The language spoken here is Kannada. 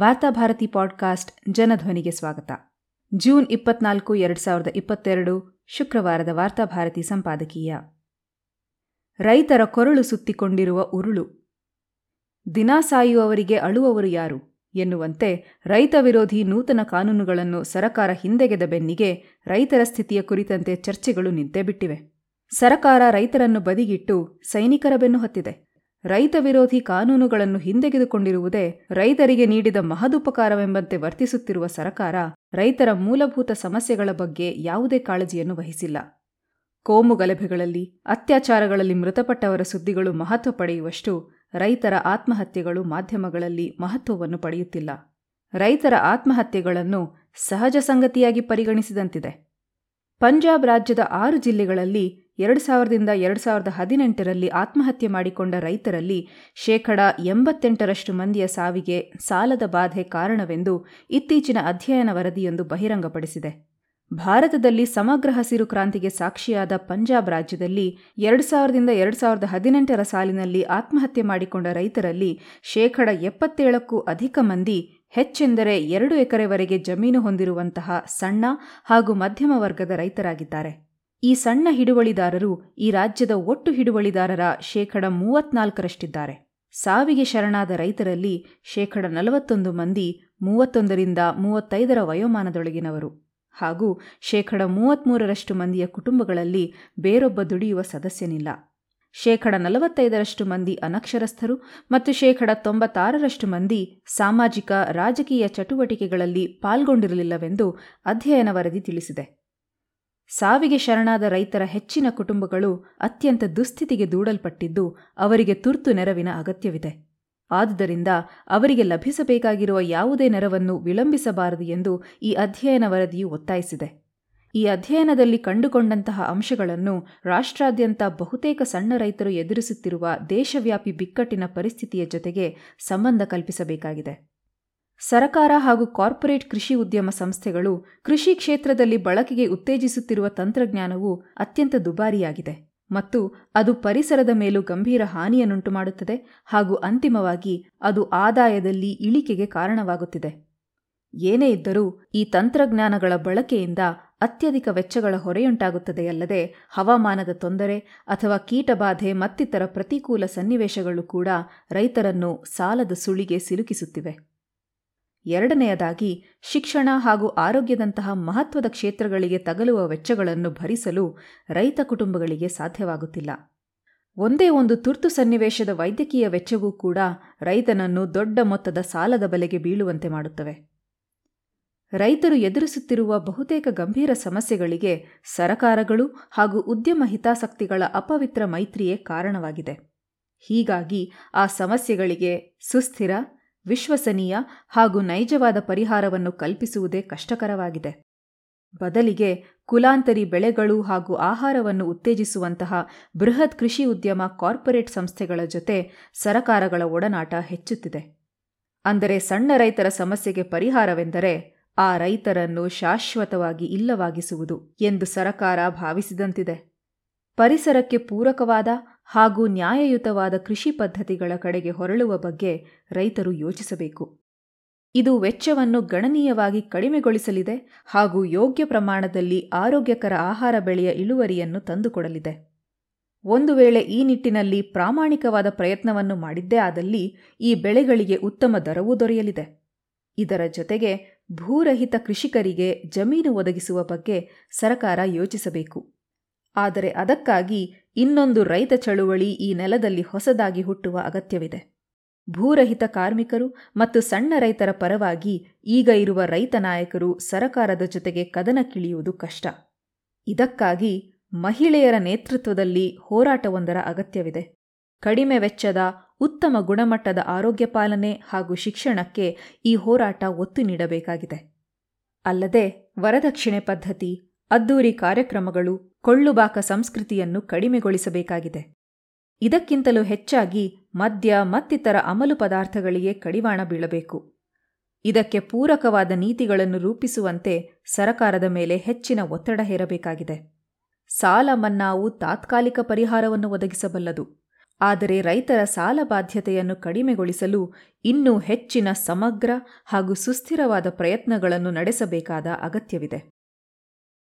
ವಾರ್ತಾಭಾರತಿ ಪಾಡ್ಕಾಸ್ಟ್ ಜನಧ್ವನಿಗೆ ಸ್ವಾಗತ. ಜೂನ್ ಇಪ್ಪತ್ನಾಲ್ಕು, ಎರಡು ಸಾವಿರದ ಇಪ್ಪತ್ತೆರಡು, ಶುಕ್ರವಾರದ ವಾರ್ತಾಭಾರತಿ ಸಂಪಾದಕೀಯ. ರೈತರ ಕೊರಳು ಸುತ್ತಿಕೊಂಡಿರುವ ಉರುಳು. ದಿನಾ ಸಾಯುವವರಿಗೆ ಅಳುವವರು ಯಾರು? ಎನ್ನುವಂತೆ ರೈತ ವಿರೋಧಿ ನೂತನ ಕಾನೂನುಗಳನ್ನು ಸರಕಾರ ಹಿಂದೆಗೆದ ಬೆನ್ನಿಗೆ ರೈತರ ಸ್ಥಿತಿಯ ಕುರಿತಂತೆ ಚರ್ಚೆಗಳು ನಿಂತೇ ಬಿಟ್ಟಿವೆ. ಸರಕಾರ ರೈತರನ್ನು ಬದಿಗಿಟ್ಟು ಸೈನಿಕರ ಬೆನ್ನು ಹತ್ತಿದೆ. ರೈತ ವಿರೋಧಿ ಕಾನೂನುಗಳನ್ನು ಹಿಂದೆಗೆದುಕೊಂಡಿರುವುದೇ ರೈತರಿಗೆ ನೀಡಿದ ಮಹದುಪಕಾರವೆಂಬಂತೆ ವರ್ತಿಸುತ್ತಿರುವ ಸರಕಾರ ರೈತರ ಮೂಲಭೂತ ಸಮಸ್ಯೆಗಳ ಬಗ್ಗೆ ಯಾವುದೇ ಕಾಳಜಿಯನ್ನು ವಹಿಸಿಲ್ಲ. ಕೋಮು ಗಲಭೆಗಳಲ್ಲಿ, ಅತ್ಯಾಚಾರಗಳಲ್ಲಿ ಮೃತಪಟ್ಟವರ ಸುದ್ದಿಗಳು ಮಹತ್ವ ಪಡೆಯುವಷ್ಟು ರೈತರ ಆತ್ಮಹತ್ಯೆಗಳು ಮಾಧ್ಯಮಗಳಲ್ಲಿ ಮಹತ್ವವನ್ನು ಪಡೆಯುತ್ತಿಲ್ಲ. ರೈತರ ಆತ್ಮಹತ್ಯೆಗಳನ್ನು ಸಹಜ ಸಂಗತಿಯಾಗಿ ಪರಿಗಣಿಸಿದಂತಿದೆ. ಪಂಜಾಬ್ ರಾಜ್ಯದ ಆರು ಜಿಲ್ಲೆಗಳಲ್ಲಿ ಎರಡು ಸಾವಿರದಿಂದ ಎರಡು ಸಾವಿರದ ಹದಿನೆಂಟರಲ್ಲಿ ಆತ್ಮಹತ್ಯೆ ಮಾಡಿಕೊಂಡ ರೈತರಲ್ಲಿ ಶೇಕಡ ಎಂಬತ್ತೆಂಟರಷ್ಟು ಮಂದಿಯ ಸಾವಿಗೆ ಸಾಲದ ಬಾಧೆ ಕಾರಣವೆಂದು ಇತ್ತೀಚಿನ ಅಧ್ಯಯನ ವರದಿಯೊಂದು ಬಹಿರಂಗಪಡಿಸಿದೆ. ಭಾರತದಲ್ಲಿ ಸಮಗ್ರ ಹಸಿರು ಕ್ರಾಂತಿಗೆ ಸಾಕ್ಷಿಯಾದ ಪಂಜಾಬ್ ರಾಜ್ಯದಲ್ಲಿ ಎರಡು ಸಾವಿರದಿಂದ ಎರಡು ಸಾವಿರದ ಹದಿನೆಂಟರ ಸಾಲಿನಲ್ಲಿ ಆತ್ಮಹತ್ಯೆ ಮಾಡಿಕೊಂಡ ರೈತರಲ್ಲಿ ಶೇಕಡ ಎಪ್ಪತ್ತೇಳಕ್ಕೂ ಅಧಿಕ ಮಂದಿ, ಹೆಚ್ಚೆಂದರೆ ಎರಡು ಎಕರೆವರೆಗೆ ಜಮೀನು ಹೊಂದಿರುವಂತಹ ಸಣ್ಣ ಹಾಗೂ ಮಧ್ಯಮ ವರ್ಗದ ರೈತರಾಗಿದ್ದಾರೆ. ಈ ಸಣ್ಣ ಹಿಡುವಳಿದಾರರು ಈ ರಾಜ್ಯದ ಒಟ್ಟು ಹಿಡುವಳಿದಾರರ ಶೇಕಡ ಮೂವತ್ನಾಲ್ಕರಷ್ಟಿದ್ದಾರೆ. ಸಾವಿಗೆ ಶರಣಾದ ರೈತರಲ್ಲಿ ಶೇಕಡ ನಲವತ್ತೊಂದು ಮಂದಿ ಮೂವತ್ತೊಂದರಿಂದ ಮೂವತ್ತೈದರ ವಯೋಮಾನದೊಳಗಿನವರು. ಹಾಗೂ ಶೇಕಡ ಮೂವತ್ಮೂರರಷ್ಟು ಮಂದಿಯ ಕುಟುಂಬಗಳಲ್ಲಿ ಬೇರೊಬ್ಬ ದುಡಿಯುವ ಸದಸ್ಯನಿಲ್ಲ. ಶೇಕಡ ನಲವತ್ತೈದರಷ್ಟು ಮಂದಿ ಅನಕ್ಷರಸ್ಥರು ಮತ್ತು ಶೇಕಡ ತೊಂಬತ್ತಾರರಷ್ಟು ಮಂದಿ ಸಾಮಾಜಿಕ, ರಾಜಕೀಯ ಚಟುವಟಿಕೆಗಳಲ್ಲಿ ಪಾಲ್ಗೊಂಡಿರಲಿಲ್ಲವೆಂದು ಅಧ್ಯಯನ ವರದಿ ತಿಳಿಸಿದೆ. ಸಾವಿಗೆ ಶರಣಾದ ರೈತರ ಹೆಚ್ಚಿನ ಕುಟುಂಬಗಳು ಅತ್ಯಂತ ದುಸ್ಥಿತಿಗೆ ದೂಡಲ್ಪಟ್ಟಿದ್ದು ಅವರಿಗೆ ತುರ್ತು ನೆರವಿನ ಅಗತ್ಯವಿದೆ. ಆದುದರಿಂದ ಅವರಿಗೆ ಲಭಿಸಬೇಕಾಗಿರುವ ಯಾವುದೇ ನೆರವನ್ನು ವಿಳಂಬಿಸಬಾರದು ಎಂದು ಈ ಅಧ್ಯಯನ ವರದಿಯು ಒತ್ತಾಯಿಸಿದೆ. ಈ ಅಧ್ಯಯನದಲ್ಲಿ ಕಂಡುಕೊಂಡಂತಹ ಅಂಶಗಳನ್ನು ರಾಷ್ಟ್ರಾದ್ಯಂತ ಬಹುತೇಕ ಸಣ್ಣ ರೈತರು ಎದುರಿಸುತ್ತಿರುವ ದೇಶವ್ಯಾಪಿ ಬಿಕ್ಕಟ್ಟಿನ ಪರಿಸ್ಥಿತಿಯ ಜೊತೆಗೆ ಸಂಬಂಧ ಕಲ್ಪಿಸಬೇಕಾಗಿದೆ. ಸರಕಾರ ಹಾಗೂ ಕಾರ್ಪೊರೇಟ್ ಕೃಷಿ ಉದ್ಯಮ ಸಂಸ್ಥೆಗಳು ಕೃಷಿ ಕ್ಷೇತ್ರದಲ್ಲಿ ಬಳಕೆಗೆ ಉತ್ತೇಜಿಸುತ್ತಿರುವ ತಂತ್ರಜ್ಞಾನವು ಅತ್ಯಂತ ದುಬಾರಿಯಾಗಿದೆ ಮತ್ತು ಅದು ಪರಿಸರದ ಮೇಲೂ ಗಂಭೀರ ಹಾನಿಯನ್ನುಂಟು ಮಾಡುತ್ತದೆ ಹಾಗೂ ಅಂತಿಮವಾಗಿ ಅದು ಆದಾಯದಲ್ಲಿ ಇಳಿಕೆಗೆ ಕಾರಣವಾಗುತ್ತಿದೆ. ಏನೇ ಇದ್ದರೂ ಈ ತಂತ್ರಜ್ಞಾನಗಳ ಬಳಕೆಯಿಂದ ಅತ್ಯಧಿಕ ವೆಚ್ಚಗಳ ಹೊರೆಯುಂಟಾಗುತ್ತದೆಯಲ್ಲದೆ ಹವಾಮಾನದ ತೊಂದರೆ ಅಥವಾ ಕೀಟಬಾಧೆ ಮತ್ತಿತರ ಪ್ರತಿಕೂಲ ಸನ್ನಿವೇಶಗಳು ಕೂಡ ರೈತರನ್ನು ಸಾಲದ ಸುಳಿಗೆ ಸಿಲುಕಿಸುತ್ತಿವೆ. ಎರಡನೆಯದಾಗಿ, ಶಿಕ್ಷಣ ಹಾಗೂ ಆರೋಗ್ಯದಂತಹ ಮಹತ್ವದ ಕ್ಷೇತ್ರಗಳಿಗೆ ತಗಲುವ ವೆಚ್ಚಗಳನ್ನು ಭರಿಸಲು ರೈತ ಕುಟುಂಬಗಳಿಗೆ ಸಾಧ್ಯವಾಗುತ್ತಿಲ್ಲ. ಒಂದೇ ಒಂದು ತುರ್ತು ಸನ್ನಿವೇಶದ ವೈದ್ಯಕೀಯ ವೆಚ್ಚವೂ ಕೂಡ ರೈತನನ್ನು ದೊಡ್ಡ ಮೊತ್ತದ ಸಾಲದ ಬಲೆಗೆ ಬೀಳುವಂತೆ ಮಾಡುತ್ತವೆ. ರೈತರು ಎದುರಿಸುತ್ತಿರುವ ಬಹುತೇಕ ಗಂಭೀರ ಸಮಸ್ಯೆಗಳಿಗೆ ಸರಕಾರಗಳು ಹಾಗೂ ಉದ್ಯಮ ಹಿತಾಸಕ್ತಿಗಳ ಅಪವಿತ್ರ ಮೈತ್ರಿಯೇ ಕಾರಣವಾಗಿದೆ. ಹೀಗಾಗಿ ಆ ಸಮಸ್ಯೆಗಳಿಗೆ ಸುಸ್ಥಿರ ವಿಶ್ವಸನೀಯ ಹಾಗೂ ನೈಜವಾದ ಪರಿಹಾರವನ್ನು ಕಲ್ಪಿಸುವುದೇ ಕಷ್ಟಕರವಾಗಿದೆ. ಬದಲಿಗೆ ಕುಲಾಂತರಿ ಬೆಳೆಗಳು ಹಾಗೂ ಆಹಾರವನ್ನು ಉತ್ತೇಜಿಸುವಂತಹ ಬೃಹತ್ ಕೃಷಿ ಉದ್ಯಮ ಕಾರ್ಪೊರೇಟ್ ಸಂಸ್ಥೆಗಳ ಜೊತೆ ಸರಕಾರಗಳ ಒಡನಾಟ ಹೆಚ್ಚುತ್ತಿದೆ. ಅಂದರೆ ಸಣ್ಣ ರೈತರ ಸಮಸ್ಯೆಗೆ ಪರಿಹಾರವೆಂದರೆ ಆ ರೈತರನ್ನು ಶಾಶ್ವತವಾಗಿ ಇಲ್ಲವಾಗಿಸುವುದು ಎಂದು ಸರಕಾರ ಭಾವಿಸಿದಂತಿದೆ. ಪರಿಸರಕ್ಕೆ ಪೂರಕವಾದ ಹಾಗೂ ನ್ಯಾಯಯುತವಾದ ಕೃಷಿ ಪದ್ಧತಿಗಳ ಕಡೆಗೆ ಹೊರಳುವ ಬಗ್ಗೆ ರೈತರು ಯೋಚಿಸಬೇಕು. ಇದು ವೆಚ್ಚವನ್ನು ಗಣನೀಯವಾಗಿ ಕಡಿಮೆಗೊಳಿಸಲಿದೆ ಹಾಗೂ ಯೋಗ್ಯ ಪ್ರಮಾಣದಲ್ಲಿ ಆರೋಗ್ಯಕರ ಆಹಾರ ಬೆಳೆಯ ಇಳುವರಿಯನ್ನು ತಂದುಕೊಡಲಿದೆ. ಒಂದು ವೇಳೆ ಈ ನಿಟ್ಟಿನಲ್ಲಿ ಪ್ರಾಮಾಣಿಕವಾದ ಪ್ರಯತ್ನವನ್ನು ಮಾಡಿದ್ದೇ ಆದಲ್ಲಿ ಈ ಬೆಳೆಗಳಿಗೆ ಉತ್ತಮ ದರವೂ ದೊರೆಯಲಿದೆ. ಇದರ ಜೊತೆಗೆ ಭೂರಹಿತ ಕೃಷಿಕರಿಗೆ ಜಮೀನು ಒದಗಿಸುವ ಬಗ್ಗೆ ಸರಕಾರ ಯೋಚಿಸಬೇಕು. ಆದರೆ ಅದಕ್ಕಾಗಿ ಇನ್ನೊಂದು ರೈತ ಚಳುವಳಿ ಈ ನೆಲದಲ್ಲಿ ಹೊಸದಾಗಿ ಹುಟ್ಟುವ ಅಗತ್ಯವಿದೆ. ಭೂರಹಿತ ಕಾರ್ಮಿಕರು ಮತ್ತು ಸಣ್ಣ ರೈತರ ಪರವಾಗಿ ಈಗ ಇರುವ ರೈತ ನಾಯಕರು ಸರಕಾರದ ಜೊತೆಗೆ ಕದನಕ್ಕಿಳಿಯುವುದು ಕಷ್ಟ. ಇದಕ್ಕಾಗಿ ಮಹಿಳೆಯರ ನೇತೃತ್ವದಲ್ಲಿ ಹೋರಾಟವೊಂದರ ಅಗತ್ಯವಿದೆ. ಕಡಿಮೆ ವೆಚ್ಚದ, ಉತ್ತಮ ಗುಣಮಟ್ಟದ ಆರೋಗ್ಯ ಪಾಲನೆ ಹಾಗೂ ಶಿಕ್ಷಣಕ್ಕೆ ಈ ಹೋರಾಟ ಒತ್ತು ನೀಡಬೇಕಾಗಿದೆ. ಅಲ್ಲದೆ ವರದಕ್ಷಿಣೆ ಪದ್ಧತಿ ಅದ್ದೂರಿ ಕಾರ್ಯಕ್ರಮಗಳು ಕೊಳ್ಳುಬಾಕ ಸಂಸ್ಕೃತಿಯನ್ನು ಕಡಿಮೆಗೊಳಿಸಬೇಕಾಗಿದೆ. ಇದಕ್ಕಿಂತಲೂ ಹೆಚ್ಚಾಗಿ ಮದ್ಯ, ಮತ್ತಿತರ ಅಮಲು ಪದಾರ್ಥಗಳಿಗೆ ಕಡಿವಾಣ ಬೀಳಬೇಕು. ಇದಕ್ಕೆ ಪೂರಕವಾದ ನೀತಿಗಳನ್ನು ರೂಪಿಸುವಂತೆ ಸರಕಾರದ ಮೇಲೆ ಹೆಚ್ಚಿನ ಒತ್ತಡ ಹೇರಬೇಕಾಗಿದೆ. ಸಾಲ ಮನ್ನಾವು ತಾತ್ಕಾಲಿಕ ಪರಿಹಾರವನ್ನು ಒದಗಿಸಬಲ್ಲದು. ಆದರೆ ರೈತರ ಸಾಲ ಬಾಧ್ಯತೆಯನ್ನು ಕಡಿಮೆಗೊಳಿಸಲು ಇನ್ನೂ ಹೆಚ್ಚಿನ ಸಮಗ್ರ ಹಾಗೂ ಸುಸ್ಥಿರವಾದ ಪ್ರಯತ್ನಗಳನ್ನು ನಡೆಸಬೇಕಾದ ಅಗತ್ಯವಿದೆ.